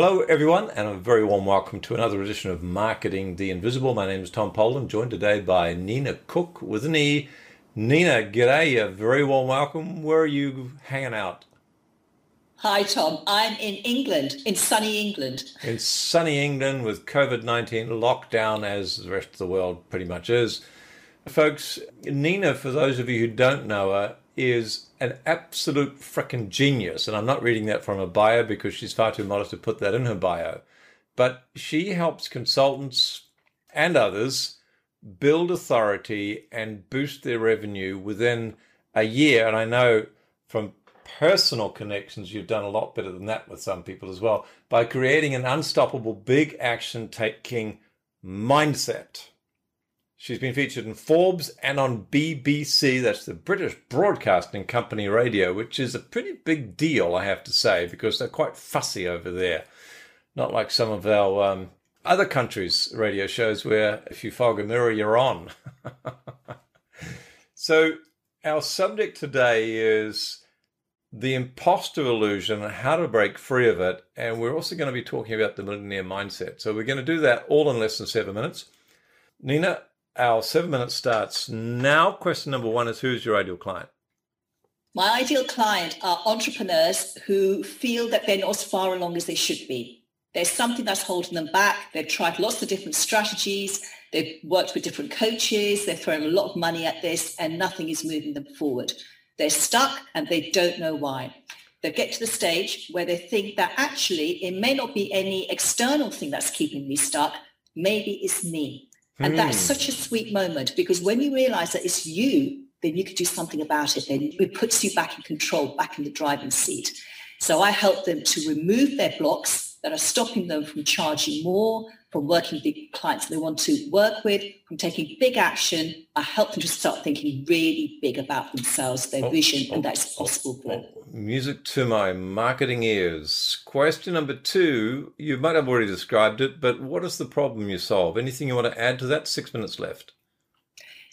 Hello, everyone, and a very warm welcome to another edition of Marketing the Invisible. My name is Tom Poland, joined today by Nina Cooke with an E. Nina, g'day, a very warm welcome. Where are you hanging out? Hi, Tom. I'm in England, in sunny England. In sunny England with COVID 19 lockdown, as the rest of the world pretty much is. Folks, Nina, for those of you who don't know her, is an absolute freaking genius. And I'm not reading that from a bio because she's far too modest to put that in her bio. But she helps consultants and others build authority and boost their revenue within a year. And I know from personal connections, you've done a lot better than that with some people as well by creating an unstoppable, big action taking mindset. She's been featured in Forbes and on BBC, that's the British Broadcasting Company radio, which is a pretty big deal, I have to say, because they're quite fussy over there. Not like some of our um, other countries' radio shows where if you fog a mirror, you're on. so, our subject today is the imposter illusion and how to break free of it. And we're also going to be talking about the millionaire mindset. So, we're going to do that all in less than seven minutes. Nina, our seven minutes starts now. Question number one is who's your ideal client? My ideal client are entrepreneurs who feel that they're not as far along as they should be. There's something that's holding them back. They've tried lots of different strategies. They've worked with different coaches. They're throwing a lot of money at this and nothing is moving them forward. They're stuck and they don't know why. They get to the stage where they think that actually it may not be any external thing that's keeping me stuck. Maybe it's me. And that's hmm. such a sweet moment because when you realize that it's you, then you can do something about it. Then it puts you back in control, back in the driving seat. So I help them to remove their blocks that are stopping them from charging more, from working with the clients they want to work with, from taking big action. I help them to start thinking really big about themselves, their oh, vision, oh, and that's oh, possible for them. Oh, music to my marketing ears. Question number two, you might have already described it, but what is the problem you solve? Anything you want to add to that? Six minutes left.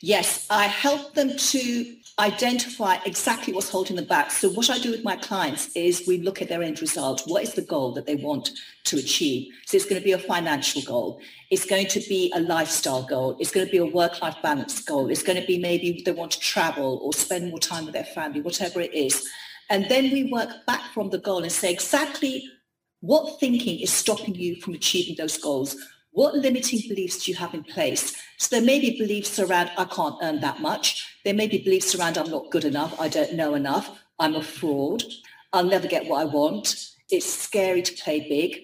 Yes, I help them to identify exactly what's holding them back. So what I do with my clients is we look at their end result. What is the goal that they want to achieve? So it's going to be a financial goal. It's going to be a lifestyle goal. It's going to be a work-life balance goal. It's going to be maybe they want to travel or spend more time with their family, whatever it is. And then we work back from the goal and say exactly what thinking is stopping you from achieving those goals? What limiting beliefs do you have in place? So there may be beliefs around, I can't earn that much. There may be beliefs around, I'm not good enough. I don't know enough. I'm a fraud. I'll never get what I want. It's scary to play big.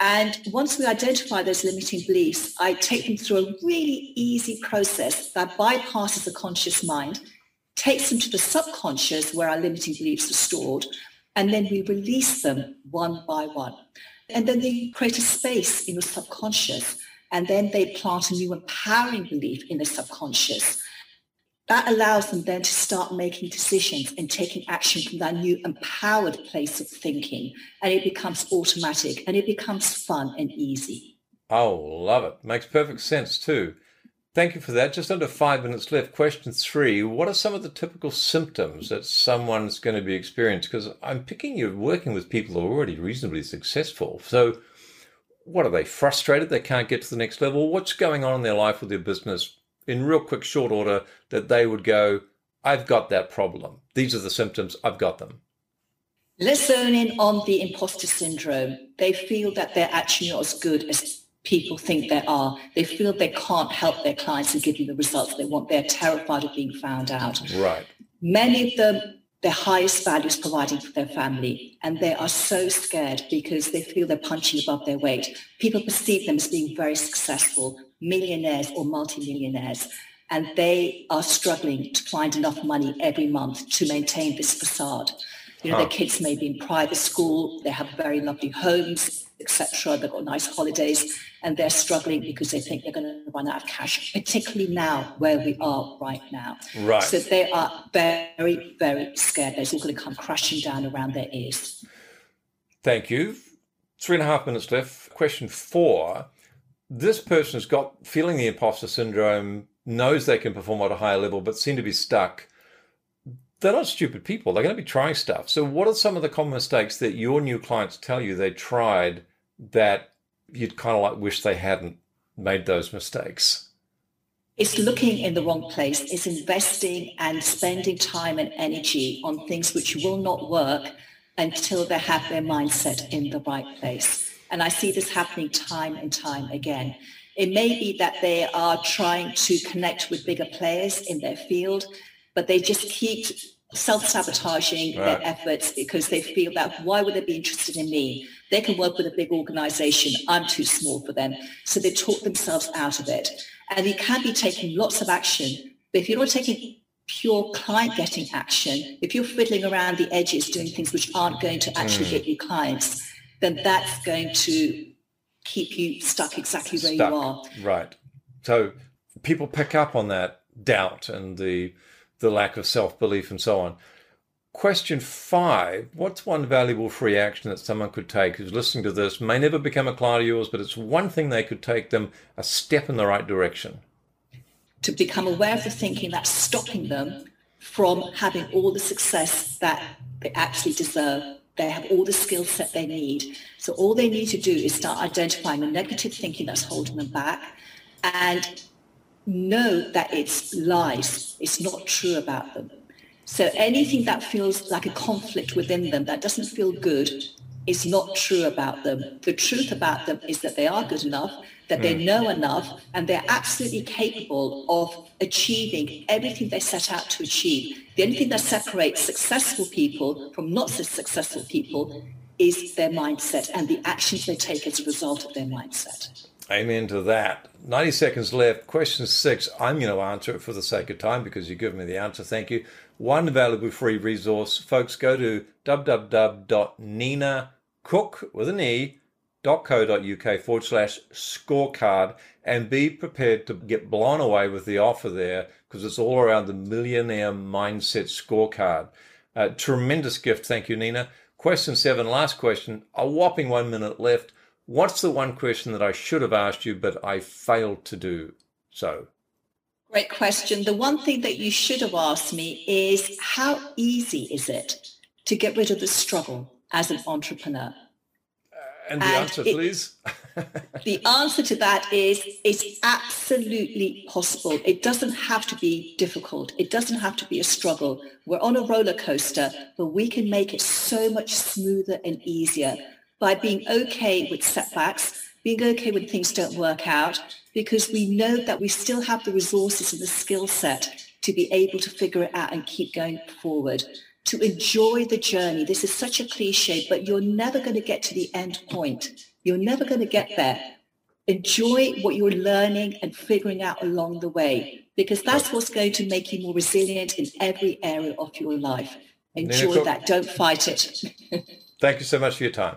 And once we identify those limiting beliefs, I take them through a really easy process that bypasses the conscious mind, takes them to the subconscious where our limiting beliefs are stored, and then we release them one by one. And then they create a space in the subconscious and then they plant a new empowering belief in the subconscious. That allows them then to start making decisions and taking action from that new empowered place of thinking. And it becomes automatic and it becomes fun and easy. Oh, love it. Makes perfect sense too. Thank you for that. Just under five minutes left. Question three What are some of the typical symptoms that someone's going to be experiencing? Because I'm picking you're working with people who are already reasonably successful. So, what are they frustrated they can't get to the next level? What's going on in their life with their business in real quick, short order that they would go, I've got that problem. These are the symptoms, I've got them. Let's zone in on the imposter syndrome. They feel that they're actually not as good as people think they are. They feel they can't help their clients and give them the results they want. They're terrified of being found out. Right. Many of them, their highest value is providing for their family. And they are so scared because they feel they're punching above their weight. People perceive them as being very successful, millionaires or multimillionaires. And they are struggling to find enough money every month to maintain this facade. You know, huh. their kids may be in private school, they have very lovely homes, etc. They've got nice holidays and they're struggling because they think they're going to run out of cash, particularly now where we are right now. Right. So they are very, very scared. It's all going to come crashing down around their ears. Thank you. Three and a half minutes left. Question four. This person's got feeling the imposter syndrome, knows they can perform at a higher level, but seem to be stuck they're not stupid people. They're going to be trying stuff. So, what are some of the common mistakes that your new clients tell you they tried that you'd kind of like wish they hadn't made those mistakes? It's looking in the wrong place. It's investing and spending time and energy on things which will not work until they have their mindset in the right place. And I see this happening time and time again. It may be that they are trying to connect with bigger players in their field, but they just keep self-sabotaging right. their efforts because they feel that why would they be interested in me? They can work with a big organization. I'm too small for them. So they talk themselves out of it. And you can be taking lots of action. But if you're not taking pure client getting action, if you're fiddling around the edges doing things which aren't going to actually mm. get you clients, then that's going to keep you stuck exactly where stuck. you are. Right. So people pick up on that doubt and the the lack of self-belief and so on. Question five, what's one valuable free action that someone could take who's listening to this, may never become a client of yours, but it's one thing they could take them a step in the right direction? To become aware of the thinking that's stopping them from having all the success that they actually deserve. They have all the skill set they need. So all they need to do is start identifying the negative thinking that's holding them back and know that it's lies. It's not true about them. So anything that feels like a conflict within them, that doesn't feel good, is not true about them. The truth about them is that they are good enough, that they hmm. know enough, and they're absolutely capable of achieving everything they set out to achieve. The only thing that separates successful people from not so successful people is their mindset and the actions they take as a result of their mindset. Amen to that. 90 seconds left. Question six. I'm going to answer it for the sake of time because you give me the answer. Thank you. One valuable free resource. Folks, go to www.ninacook with an E .co.uk forward slash scorecard and be prepared to get blown away with the offer there because it's all around the millionaire mindset scorecard. Uh, tremendous gift. Thank you, Nina. Question seven, last question. A whopping one minute left. What's the one question that I should have asked you, but I failed to do so? Great question. The one thing that you should have asked me is how easy is it to get rid of the struggle as an entrepreneur? Uh, and the and answer, it, please? the answer to that is it's absolutely possible. It doesn't have to be difficult. It doesn't have to be a struggle. We're on a roller coaster, but we can make it so much smoother and easier by being okay with setbacks, being okay when things don't work out, because we know that we still have the resources and the skill set to be able to figure it out and keep going forward, to enjoy the journey. This is such a cliche, but you're never going to get to the end point. You're never going to get there. Enjoy what you're learning and figuring out along the way, because that's what's going to make you more resilient in every area of your life. Enjoy that. Don't fight it. Thank you so much for your time.